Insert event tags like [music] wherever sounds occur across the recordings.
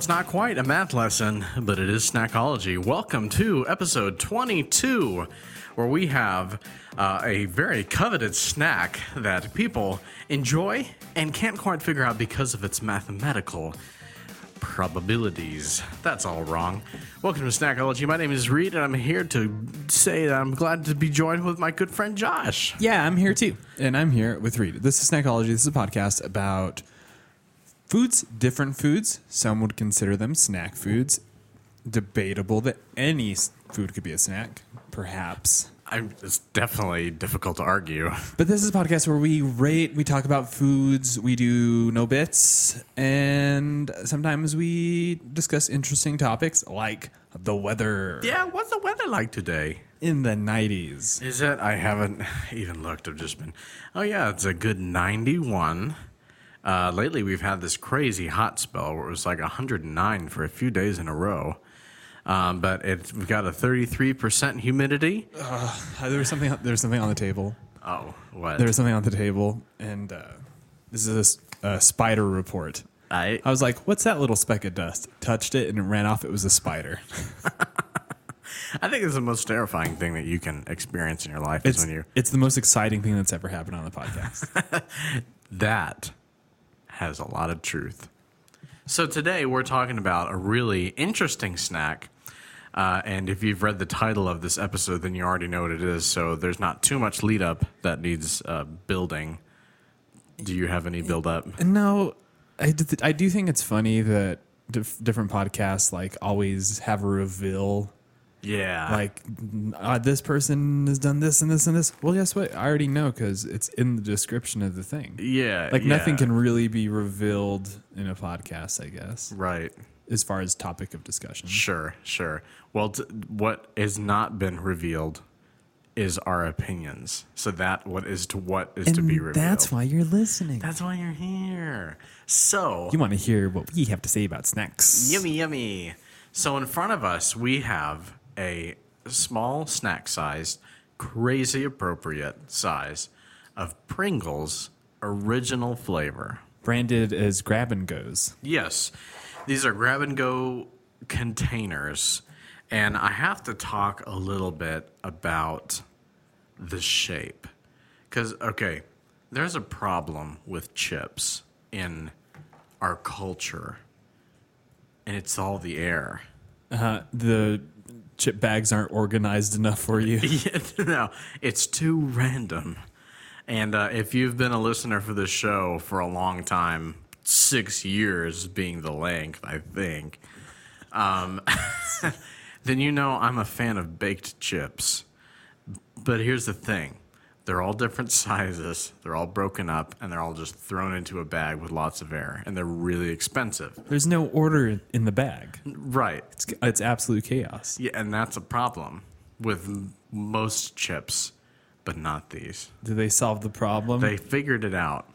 No, it's not quite a math lesson, but it is snackology. Welcome to episode 22, where we have uh, a very coveted snack that people enjoy and can't quite figure out because of its mathematical probabilities. That's all wrong. Welcome to Snackology. My name is Reed, and I'm here to say that I'm glad to be joined with my good friend Josh. Yeah, I'm here too. And I'm here with Reed. This is Snackology. This is a podcast about foods, different foods. Some would consider them snack foods. Debatable that any food could be a snack, perhaps. I'm, it's definitely difficult to argue. But this is a podcast where we rate, we talk about foods, we do no bits, and sometimes we discuss interesting topics like the weather Yeah, what's the weather like today? in the 90s. Is it? I haven't [laughs] even looked. I've just been. Oh yeah, it's a good ninety-one. Uh, lately, we've had this crazy hot spell where it was like 109 for a few days in a row. Um, but it's we've got a 33% humidity. Uh, there was something. There was something on the table. Oh, what? There was something on the table, and uh, this is a spider report. I, I was like, "What's that little speck of dust?" Touched it, and it ran off. It was a spider. [laughs] I think it's the most terrifying thing that you can experience in your life is It's when you it's the most exciting thing that's ever happened on the podcast. [laughs] that has a lot of truth. So today we're talking about a really interesting snack. Uh, and if you've read the title of this episode, then you already know what it is. So there's not too much lead up that needs uh, building. Do you have any build up? no, I do, I do think it's funny that dif- different podcasts like always have a reveal. Yeah. Like, uh, this person has done this and this and this. Well, guess what? I already know because it's in the description of the thing. yeah. Like nothing can really be revealed in a podcast, I guess, Right. as far as topic of discussion. Sure. Sure. Well, t- what has not been revealed is our opinions. So that what is to what is to be revealed. that's why you're listening. That's why you're here. So you want to hear what we have to say about snacks. Yummy, yummy. So in front of us, we have a small snack sized, crazy appropriate size of Pringles original flavor. Branded as grab and goes. Yes, these are grab and go containers. And I have to talk a little bit about the shape. Because, okay, there's a problem with chips in our culture, and it's all the air. Uh, the chip bags aren't organized enough for you. [laughs] Yeah, no, it's too random. And uh, if you've been a listener for this show for a long time, six years being the length, I think, um, [laughs] then you know I'm a fan of baked chips. But here's the thing they're all different sizes, they're all broken up, and they're all just thrown into a bag with lots of air, and they're really expensive. There's no order in the bag. Right. It's, it's absolute chaos. Yeah, and that's a problem with m- most chips, but not these. Do they solve the problem? They figured it out.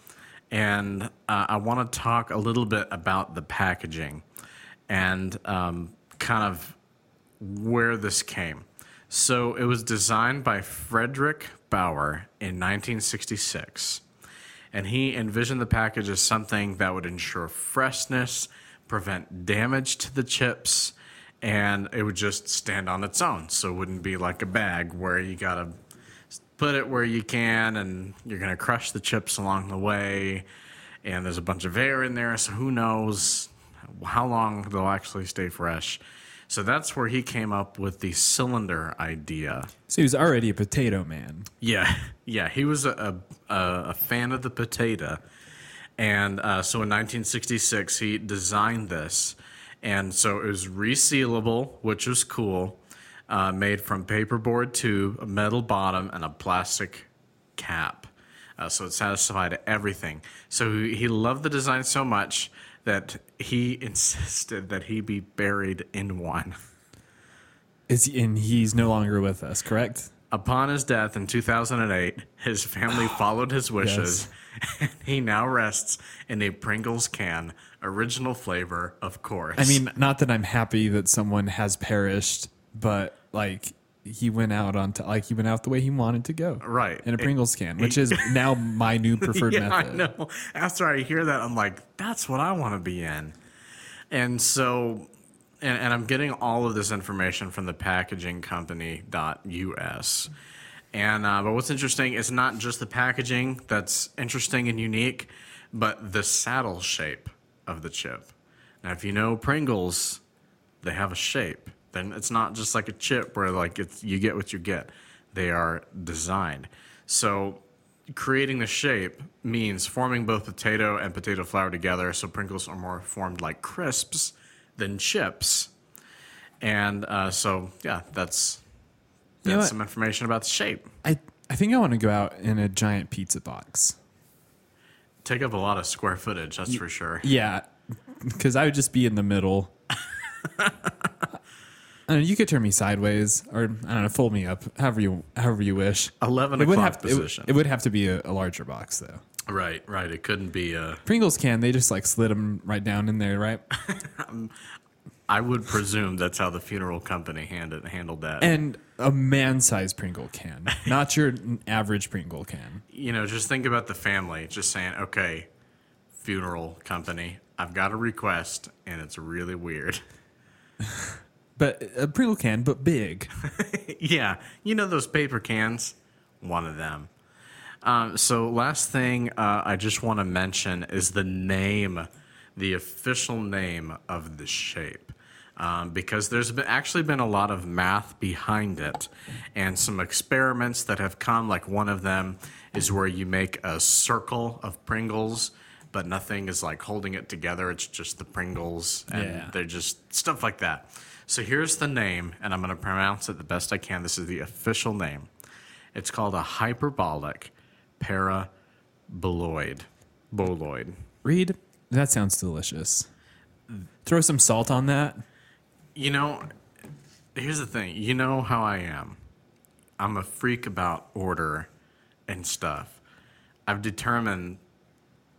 And uh, I want to talk a little bit about the packaging and um, kind of where this came. So it was designed by Fredric Baur in 1966. And he envisioned the package as something that would ensure freshness, prevent damage to the chips, and it would just stand on its own. So it wouldn't be like a bag where you got to put it where you can and you're going to crush the chips along the way and there's a bunch of air in there so who knows how long they'll actually stay fresh so that's where he came up with the cylinder idea so he was already a potato man. yeah [laughs] yeah he was a, a, a fan of the potato and uh, so in 1966 he designed this and so it was resealable which was cool uh, made from paperboard tube, a metal bottom, and a plastic cap. Uh, so it satisfied everything. So he he loved the design so much that he [laughs] insisted that he be buried in one. Is he, and he's no longer with us, correct? Upon his death in 2008, his family [gasps] followed his wishes. [laughs] And he now rests in a Pringles can, original flavor, of course. I mean, not that I'm happy that someone has perished, but like he went out on t- like he went out the way he wanted to go. Right. In a Pringles can, which is [laughs] now my new preferred yeah, method. I know. After I hear that, I'm like, that's what I want to be in. And so, and, and I'm getting all of this information from the packaging company.us. And uh, but what's interesting is not just the packaging that's interesting and unique, but the saddle shape of the chip. Now, if you know Pringles, they have a shape. Then it's not just like a chip where like it's you get what you get. They are designed. So creating the shape means forming both potato and potato flour together so Pringles are more formed like crisps than chips. And uh, so, yeah, that's, You know some information about the shape. I I think I want to go out in a giant pizza box. Take up a lot of square footage, that's for sure. Yeah, because I would just be in the middle. [laughs] I don't know, you could turn me sideways, or I don't know, fold me up, however you however you wish. 11 It would o'clock have position. it would have to be a, a larger box though. right, right. It couldn't be a Pringles can they just like slid them right down in there, right? [laughs] I would presume that's how the funeral company handled, handled that. And a man-sized Pringle can, not your average Pringle can. you know, just think about the family just saying, okay, funeral company, I've got a request, and it's really weird. [laughs] But a Pringle can, but big. [laughs] yeah, you know those paper cans? One of them. Um, so, last thing uh, I just want to mention is the name, the official name of the shape. Um, because there's been, actually been a lot of math behind it and some experiments that have come. Like one of them is where you make a circle of Pringles, but nothing is like holding it together. It's just the Pringles, and Yeah. they're just stuff like that. So here's the name, and I'm going to pronounce it the best I can. This is the official name. It's called a hyperbolic paraboloid. Boloid. Reed, that sounds delicious. Throw some salt on that. You know, here's the thing. You know how I am. I'm a freak about order and stuff. I've determined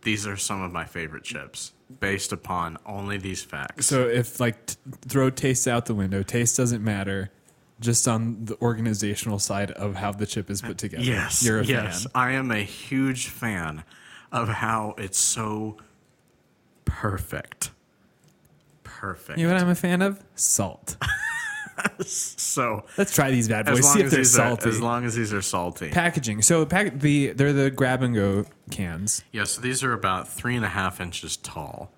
these are some of my favorite chips based upon only these facts. So if like t- throw taste out the window, taste doesn't matter. Just on the organizational side of how the chip is put uh, together. Yes, you're a yes. fan. I am a huge fan of how it's so perfect. Perfect. You know what I'm a fan of? Salt. [laughs] [laughs] so Let's try these bad boys. See if they're these are, salty. as long as these are salty. Packaging. So pack the they're the grab and go cans. yeah, so these are about three and a half inches tall.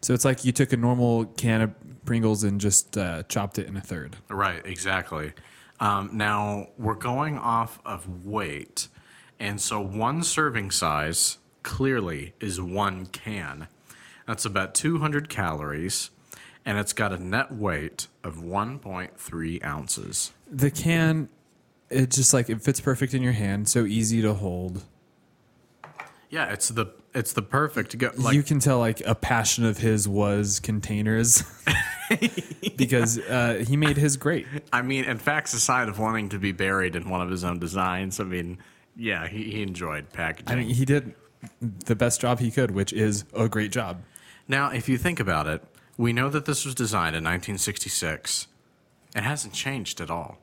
So it's like you took a normal can of Pringles and just uh, chopped it in a third. Right, exactly. Um, now we're going off of weight, and so one serving size clearly is one can. That's about 200 calories, and it's got a net weight of 1.3 ounces. The can, it just like it fits perfect in your hand. So easy to hold. Yeah, it's the it's the perfect go, like you can tell like a passion of his was containers [laughs] because [laughs] uh, he made his great. I mean, in facts aside of wanting to be buried in one of his own designs, I mean, yeah, he, he enjoyed packaging. I mean, he did the best job he could, which is a great job. Now, if you think about it, we know that this was designed in 1966. It hasn't changed at all.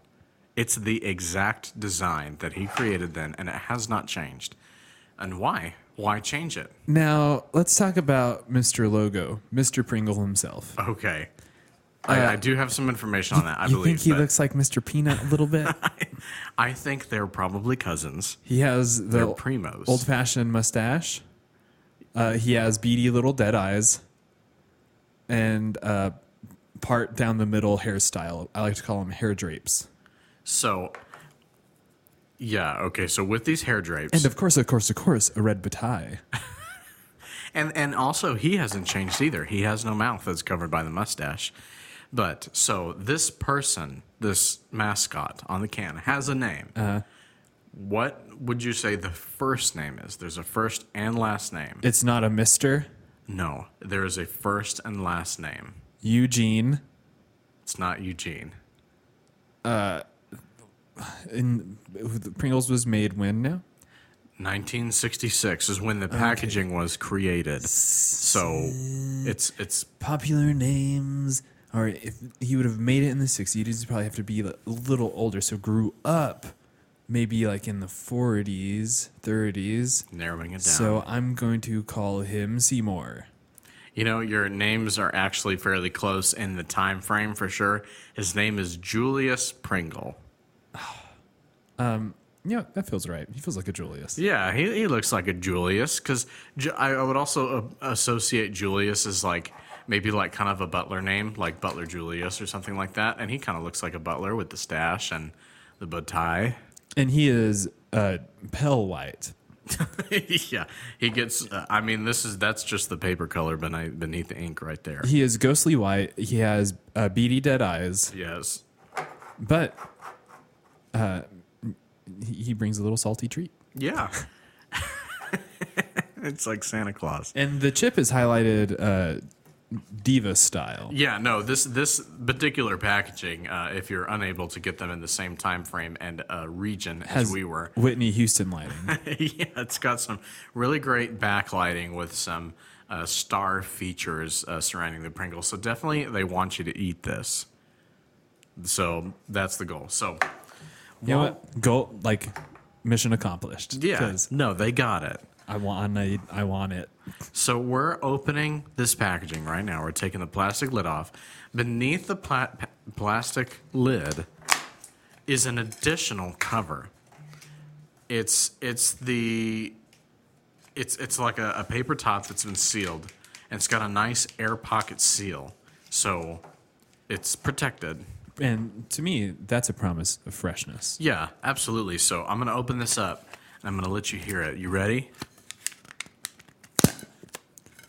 It's the exact design that he created then, and it has not changed. And why? Why change it? Now let's talk about Mr. Logo, Mr. Pringle himself. Okay. I, I do have some information on that, I Uh, you believe. think he but looks like Mr. Peanut a little bit? [laughs] I think they're probably cousins. He has They're the primos. old fashioned mustache. Uh, he has beady little dead eyes, and uh, part down the middle hairstyle. I like to call them hair drapes. So, yeah, okay. So with these hair drapes, And of course, of course, of course, a red bataille. [laughs] And and also he hasn't changed either. He has no mouth that's covered by the mustache. But so this person, this mascot on the can has a name. Uh-huh. What would you say the first name is? There's a first and last name. It's not a Mister No, there is a first and last name. Eugene. It's not Eugene. Uh, in Pringles was made when now? 1966 is when the packaging was created. So it's it's Popular names. Or if he would have made it in the 60s, he'd probably have to be a little older. So grew up maybe like in the 40s, 30s. narrowing it down. So I'm going to call him Seymour. You know, your names are actually fairly close in the time frame for sure. His name is Julius Pringle. [sighs] um, Yeah, that feels right. He feels like a Julius. Yeah, he, he looks like a Julius because I, I would also uh, associate Julius as like maybe like kind of a butler name, like Butler Julius or something like that. And he kind of looks like a butler with the stash and the bow tie. And he is uh, pale white. [laughs] yeah, he gets. Uh, I mean, this is that's just the paper color beneath, beneath the ink right there. He is ghostly white. He has uh, beady dead eyes, Yes. but uh, he he brings a little salty treat. Yeah. [laughs] it's like Santa Claus. And the chip is highlighted uh, diva style. Yeah, no, this this particular packaging, uh, if you're unable to get them in the same time frame and uh, region as we were, Whitney Houston lighting. [laughs] yeah, it's got some really great backlighting with some uh, star features uh, surrounding the Pringles. So definitely, they want you to eat this. So that's the goal. So you know what? Go like mission accomplished. yeah, no, they got it. I want I, I want it. So we're opening this packaging right now. We're taking the plastic lid off. Beneath the pla- plastic lid is an additional cover. It's it's the it's it's like a, a paper top that's been sealed, and it's got a nice air pocket seal, so it's protected. And to me, that's a promise of freshness. Yeah, absolutely. So I'm gonna open this up, and I'm gonna let you hear it. You ready?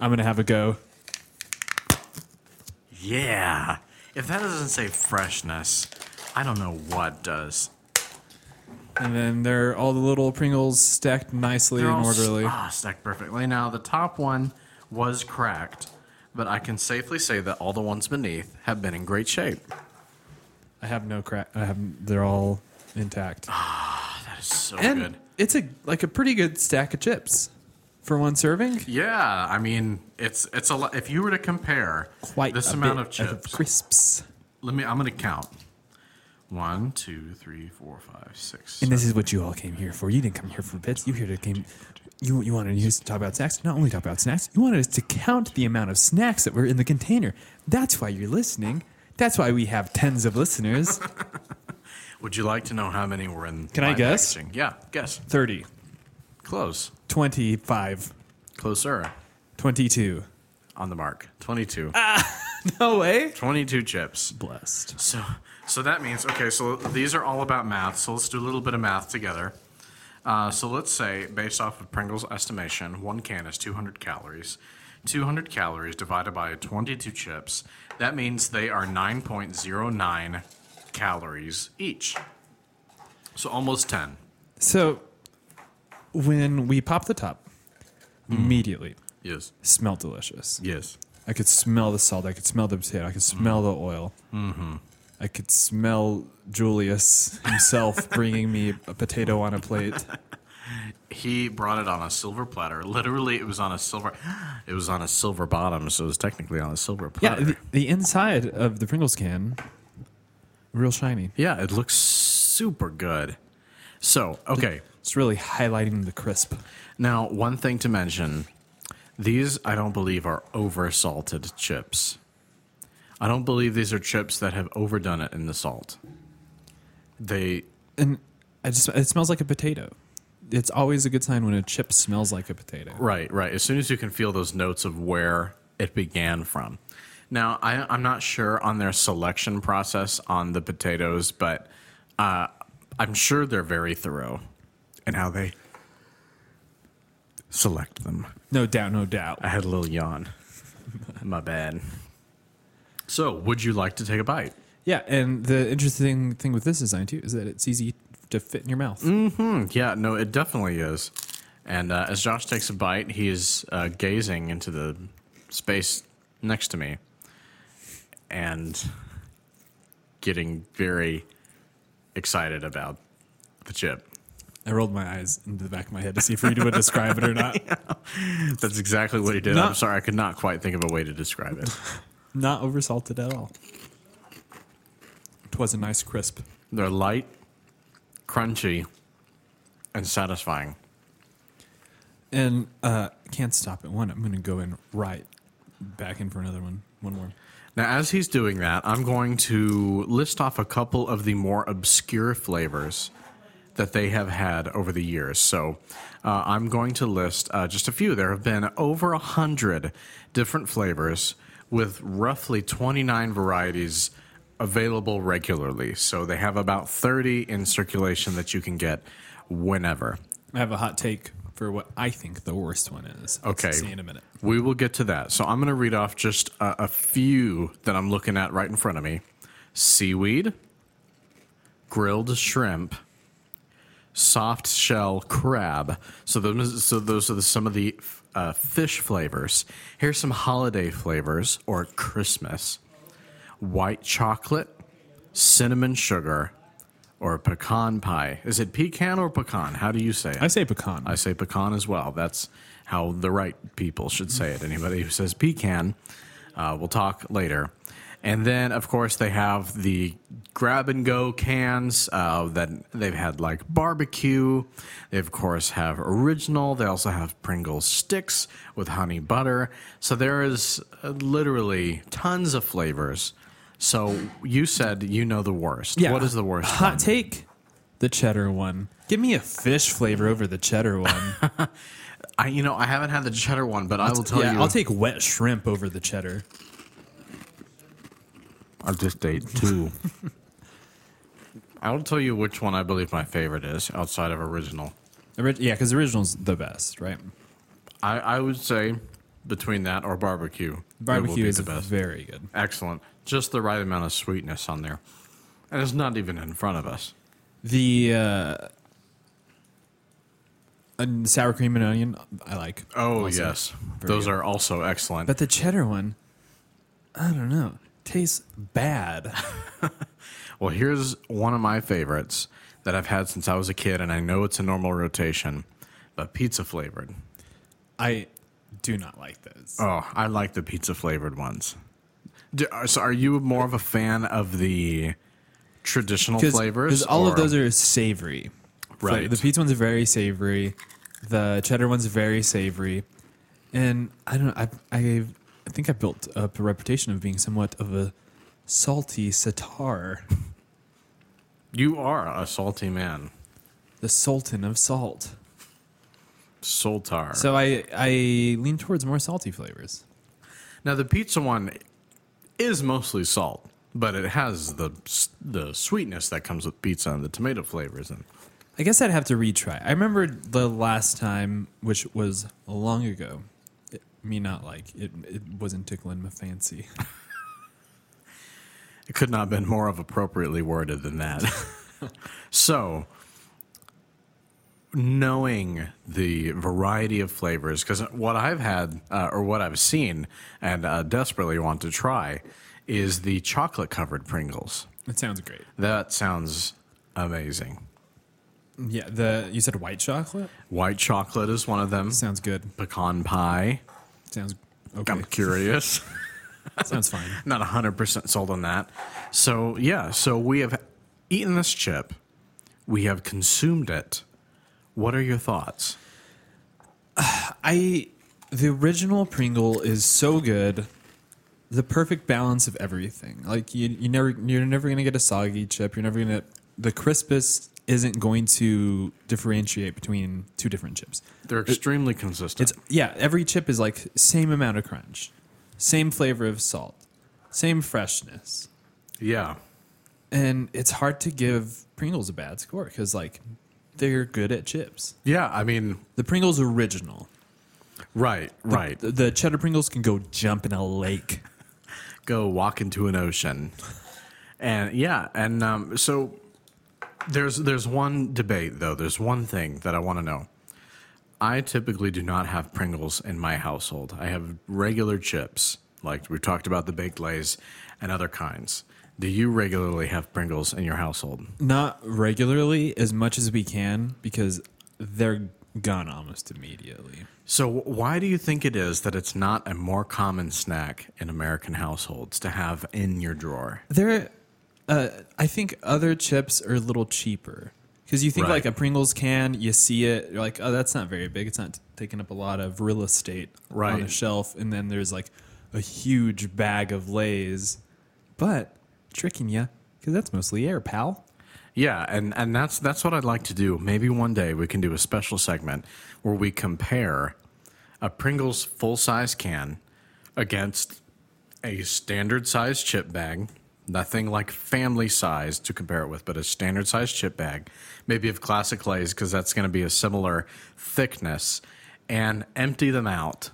I'm gonna have a go. Yeah. If that doesn't say freshness, I don't know what does. And then there are all the little Pringles stacked nicely They're and all s- orderly. ah, stacked perfectly. Now, the top one was cracked, but I can safely say that all the ones beneath have been in great shape. I have no crack. I have. They're all intact. That is so and good. it's a like a pretty good stack of chips for one serving. Yeah, I mean, it's it's a lot. If you were to compare Quite this amount of chips, crisps. let me. I'm going to count. One, two, three, four, five, six. And this is what you all came here for. You didn't come here for bits. You here to came. You you wanted us to talk about snacks. Not only talk about snacks, you wanted us to count the amount of snacks that were in the container. That's why you're listening. That's why we have tens of listeners. [laughs] [laughs] Would you like to know how many were in? Can I guess? packaging? Yeah, guess. 30, Close. 25, Closer. 22. On the mark. 22. [laughs] No way. 22 chips. Blessed. So, so that means okay. So these are all about math. So let's do a little bit of math together. Uh, so let's say, based off of Pringles' estimation, one can is 200 calories. 200 calories divided by 22 chips. That means they are 9.09 calories each. So almost 10. So when we pop the top, immediately Yes. smelled delicious. Yes. I could smell the salt. I could smell the potato. I could smell the oil. Mm-hmm. I could smell Julius himself [laughs] bringing me a potato on a plate. He brought it on a silver platter. Literally, it was on a silver. It was on a silver bottom, so it was technically on a silver Yeah, platter. the, the inside of the Pringles can, real shiny. Yeah, it looks super good. So, okay. It's really highlighting the crisp. Now, one thing to mention these, I don't believe, are over salted chips. I don't believe these are chips that have overdone it in the salt. They, And I just it smells like a potato. It's always a good sign when a chip smells like a potato. right, right. As soon as you can feel those notes of where it began from. Now, I, I'm not sure on their selection process on the potatoes, but uh, I'm sure they're very thorough in how they select them. No doubt, no doubt. I had a little yawn. [laughs] My bad. So, would you like to take a bite? Yeah, and the interesting thing with this design too is that it's easy to fit in your mouth. Mm-hmm. yeah, no, it definitely is. And uh, as Josh takes a bite, he is uh, gazing into the space next to me and getting very excited about the chip. I rolled my eyes into the back of my head to see if Reed would describe it or not. [laughs] That's exactly what he did. Not- I'm sorry, I could not quite think of a way to describe it. [laughs] Not oversalted at all. It was a nice crisp. They're light, crunchy, and satisfying. And uh, can't stop at one. I'm going to go in right back in for another one. One more. Now, as he's doing that, I'm going to list off a couple of the more obscure flavors that they have had over the years. So uh, I'm going to list uh, just a few. There have been over a hundred different flavors with roughly 29 varieties available regularly. So they have about 30 in circulation that you can get whenever. I have a hot take for what I think the worst one is. Let's Okay. see in a minute. We will get to that. So I'm going to read off just a, a few that I'm looking at right in front of me seaweed, grilled shrimp, soft shell crab. So those, so those are the, some of the uh, fish flavors. Here's some holiday flavors or Christmas white chocolate, cinnamon sugar, or pecan pie. Is it pecan or pecan? How do you say it? I say pecan. I say pecan as well. That's how the right people should say it. Anybody who says pecan, uh, we'll talk later. And then, of course, they have the grab and go cans uh, that they've had like barbecue. They, of course, have original. They also have Pringles sticks with honey butter. So there is uh, literally tons of flavors. So you said you know the worst. Yeah. What is the worst? Hot one? take: the cheddar one. Give me a fish flavor over the cheddar one. [laughs] I, you know, I haven't had the cheddar one, but I will tell yeah, you. I'll take wet shrimp over the cheddar. [laughs] I just ate two. I'll tell you which one I believe my favorite is outside of original. Orig- yeah, because original's the best, right? I, I would say between that or barbecue. Barbecue be is the best. very good. Excellent. Just the right amount of sweetness on there. And it's not even in front of us. The uh, and sour cream and onion, I like. Oh, also. yes. Very Those good. are also excellent. But the cheddar one, I don't know, tastes bad. [laughs] well, here's one of my favorites that I've had since I was a kid, and I know it's a normal rotation, but pizza flavored. I do not like those. Oh, I like the pizza flavored ones. Do, uh, so, are you more of a fan of the traditional flavors? Because all of those are savory. Right. The pizza ones are very savory. The cheddar one's very savory. And I don't know. I, I, I think I built up a reputation of being somewhat of a salty sitar, You are a salty man, the sultan of salt. Soltar. So I, I lean towards more salty flavors. now the pizza one is mostly salt, but it has the the sweetness that comes with pizza and the tomato flavors. And I guess I'd have to retry. I remember the last time, which was long ago. Me not like it. It wasn't tickling my fancy. [laughs] it could not have been more of appropriately worded than that. [laughs] so, knowing the variety of flavors, because what I've had uh, or what I've seen and uh, desperately want to try is the chocolate covered Pringles. That sounds great. That sounds amazing. Yeah, the you said white chocolate White chocolate is one of them. sounds good. Pecan pie. Sounds okay. I'm curious. [laughs] sounds fine. Not 100% sold on that. So, yeah, so we have eaten this chip. We have consumed it. What are your thoughts? [sighs] I the original Pringle is so good. The perfect balance of everything. Like you, you never, you're never gonna get a soggy chip. You're never gonna. The crispest isn't going to differentiate between two different chips. They're extremely consistent. It's yeah. Every chip is like same amount of crunch, same flavor of salt, same freshness, yeah. and it's hard to give Pringles a bad score because like they're good at chips. Yeah, I mean, The Pringles original. right, right. The, the cheddar Pringles can go jump in a lake. Go walk into an ocean. And yeah, and um, so there's there's one debate though. There's one thing that I want to know. I typically do not have Pringles in my household. I have regular chips, like we talked about the baked Lay's and other kinds. Do you regularly have Pringles in your household? Not regularly, as much as we can, because they're gone almost immediately. So, why do you think it is that it's not a more common snack in American households to have in your drawer? They're, uh, I think other chips are a little cheaper. Because you think Right. like a Pringles can, you see it, you're like, oh, that's not very big. It's not taking up a lot of real estate on a Right. shelf. And then there's like a huge bag of Lay's, but tricking you because that's mostly air, pal. Yeah, and, and that's that's what I'd like to do. Maybe one day we can do a special segment where we compare a Pringles full size can against a standard size chip bag, nothing like family size to compare it with, but a standard size chip bag, maybe of classic Lay's because that's going to be a similar thickness, and empty them out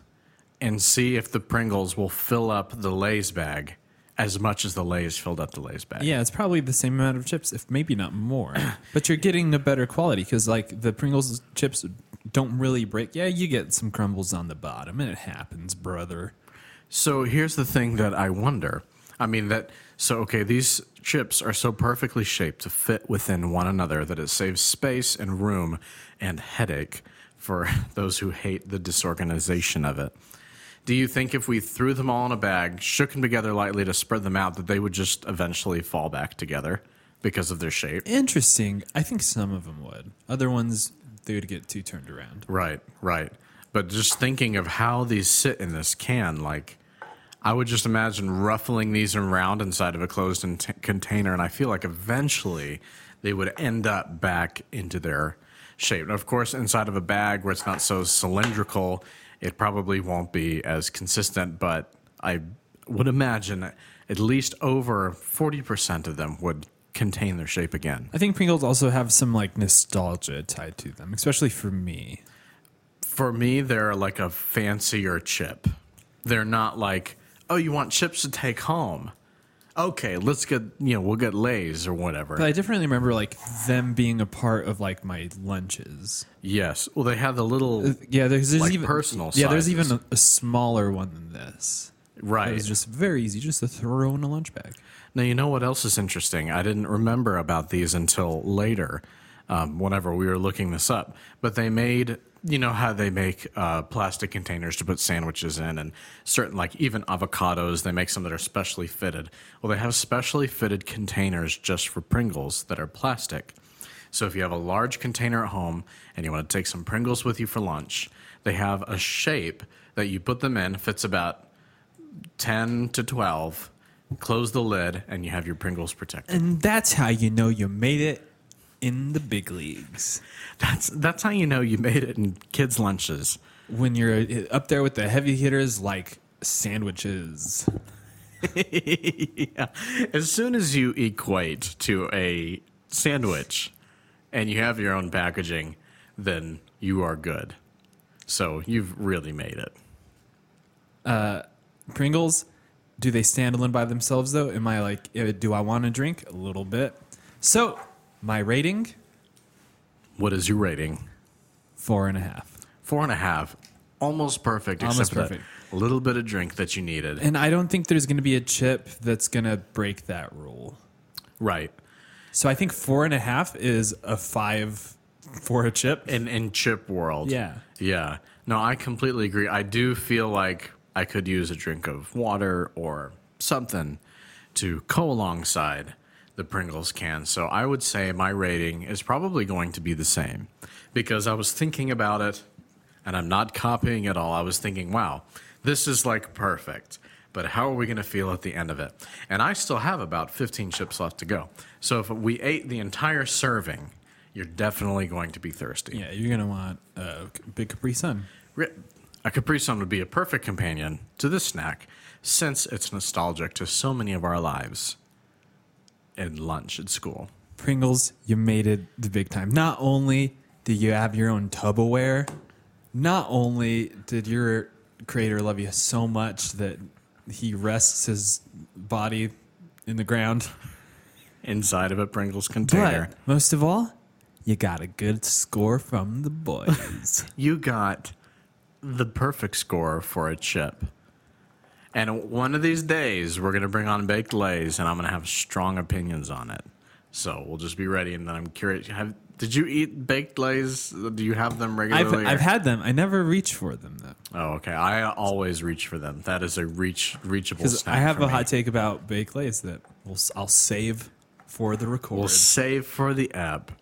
and see if the Pringles will fill up the Lay's bag as much as the Lay's filled up the Lay's bag. Yeah, it's probably the same amount of chips, if maybe not more. [clears throat] but you're getting a better quality because like the Pringles chips don't really break. Yeah, you get some crumbles on the bottom, and it happens, brother. So here's the thing that I wonder. I mean that so okay, these chips are so perfectly shaped to fit within one another that it saves space and room and headache for [laughs] those who hate the disorganization of it. Do you think if we threw them all in a bag, shook them together lightly to spread them out, that they would just eventually fall back together because of their shape? Interesting. I think some of them would. Other ones, they would get too turned around. Right, right. But just thinking of how these sit in this can, like, I would just imagine ruffling these around inside of a closed in- container, and I feel like eventually they would end up back into their shape. And of course, inside of a bag where it's not so cylindrical, it probably won't be as consistent, but I would imagine at least over 40% of them would contain their shape again. I think Pringles also have some like nostalgia tied to them, especially for me. For me, they're like a fancier chip. They're not like, oh, you want chips to take home? Okay, let's get, you know, we'll get Lay's or whatever. But I definitely remember like them being a part of like my lunches. yes. Well, they have the little, Yeah, there's, there's Like even personal Yeah, there's even a, a smaller one than this. Right. it's just very easy, just to throw in a lunch bag. Now, you know what else is interesting? I didn't remember about these until later, um, whenever we were looking this up. But they made, you know, how they make uh, plastic containers to put sandwiches in, and certain, like even avocados, they make some that are specially fitted. Well, they have specially fitted containers just for Pringles that are plastic. So if you have a large container at home and you want to take some Pringles with you for lunch, they have a shape that you put them in, fits about 10 to 12 close the lid and you have your pringles protected And that's how you know you made it in the big leagues. that's that's how you know you made it in kids lunches When you're up there with the heavy hitters like sandwiches. [laughs] yeah. as soon as you equate to a sandwich and you have your own packaging then you are good so you've really made it Pringles, do they stand alone by themselves though? Am I like, eh, do I want to drink? A little bit. So, my rating, what is your rating four and a half. four and a half almost perfect Almost except perfect. that little bit of drink that you needed And I don't think there's going to be a chip that's going to break that rule. right So I think four and a half is a five for a chip. in in chip world. Yeah. Yeah. No, I completely agree. I do feel like I could use a drink of water or something to go alongside the Pringles can. So I would say my rating is probably going to be the same because I was thinking about it and I'm not copying at all. I was thinking, wow, this is like perfect. But how are we going to feel at the end of it? And I still have about 15 chips left to go. So if we ate the entire serving, you're definitely going to be thirsty. Yeah, you're going to want a big Capri Sun. A Capri Sun would be a perfect companion to this snack since it's nostalgic to so many of our lives in lunch at school. Pringles, you made it the big time. Not only did you have your own Tupperware, not only did your creator love you so much that he rests his body in the ground, [laughs] Inside of a Pringles container, but most of all, you got a good score from the boys. [laughs] you got the perfect score for a chip. And one of these days, we're going to bring on baked Lay's, and I'm going to have strong opinions on it. So we'll just be ready. And then I'm curious. Have, did you eat baked Lay's? Do you have them I've, regularly? I've had them. I never reach for them though. Oh, okay. I always reach for them. That is a reach reachable Because snack. I have a me. hot take about baked Lay's that we'll, I'll save for the record. We'll save for the app.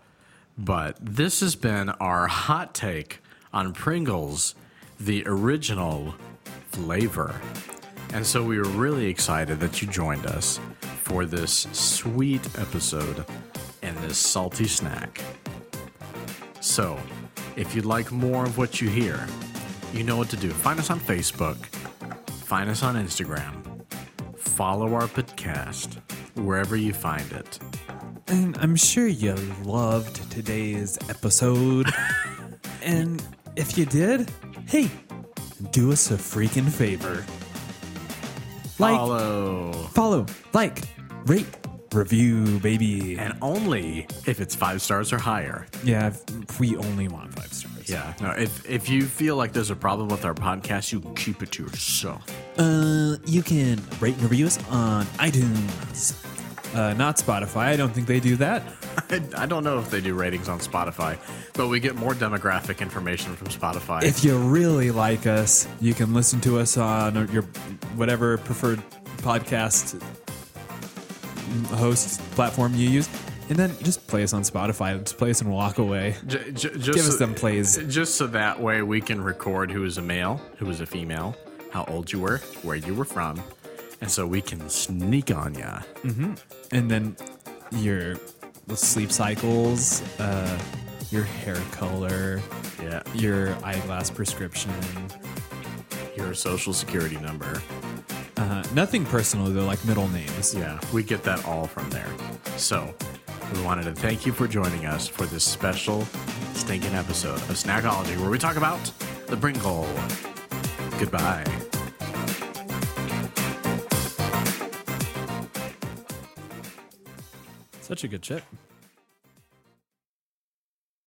But this has been our hot take on Pringles, the original flavor. And so we were really excited that you joined us for this sweet episode and this salty snack. So, if you'd like more of what you hear, you know what to do. Find us on Facebook, find us on Instagram, follow our podcast wherever you find it. And I'm sure you loved today's episode. [laughs] and if you did, hey, do us a freaking favor. Like, Follow. follow, like, rate, review, baby. And only if it's five stars or higher. Yeah, if- we only want five stars. Yeah. No, if, if you feel like there's a problem with our podcast, you keep it to yourself. Uh, you can rate and review us on iTunes. Uh, not Spotify. I don't think they do that. [laughs] I, I don't know if they do ratings on Spotify, but we get more demographic information from Spotify. If you really like us, you can listen to us on your whatever preferred podcast host platform you use, and then just play us on Spotify. Just play us and walk away. J- j- just Give us so- them plays. Just so that way we can record who is a male, who is a female, how old you were, where you were from, and so we can sneak on ya. and then your sleep cycles, uh, your hair color, Yeah. your eyeglass prescription. Your social security number. Uh, nothing personal though, like middle names. Yeah, we get that all from there. So, we wanted to thank you for joining us for this special stinking episode of Snackology where we talk about the Bringle. Goodbye. Such a good chip.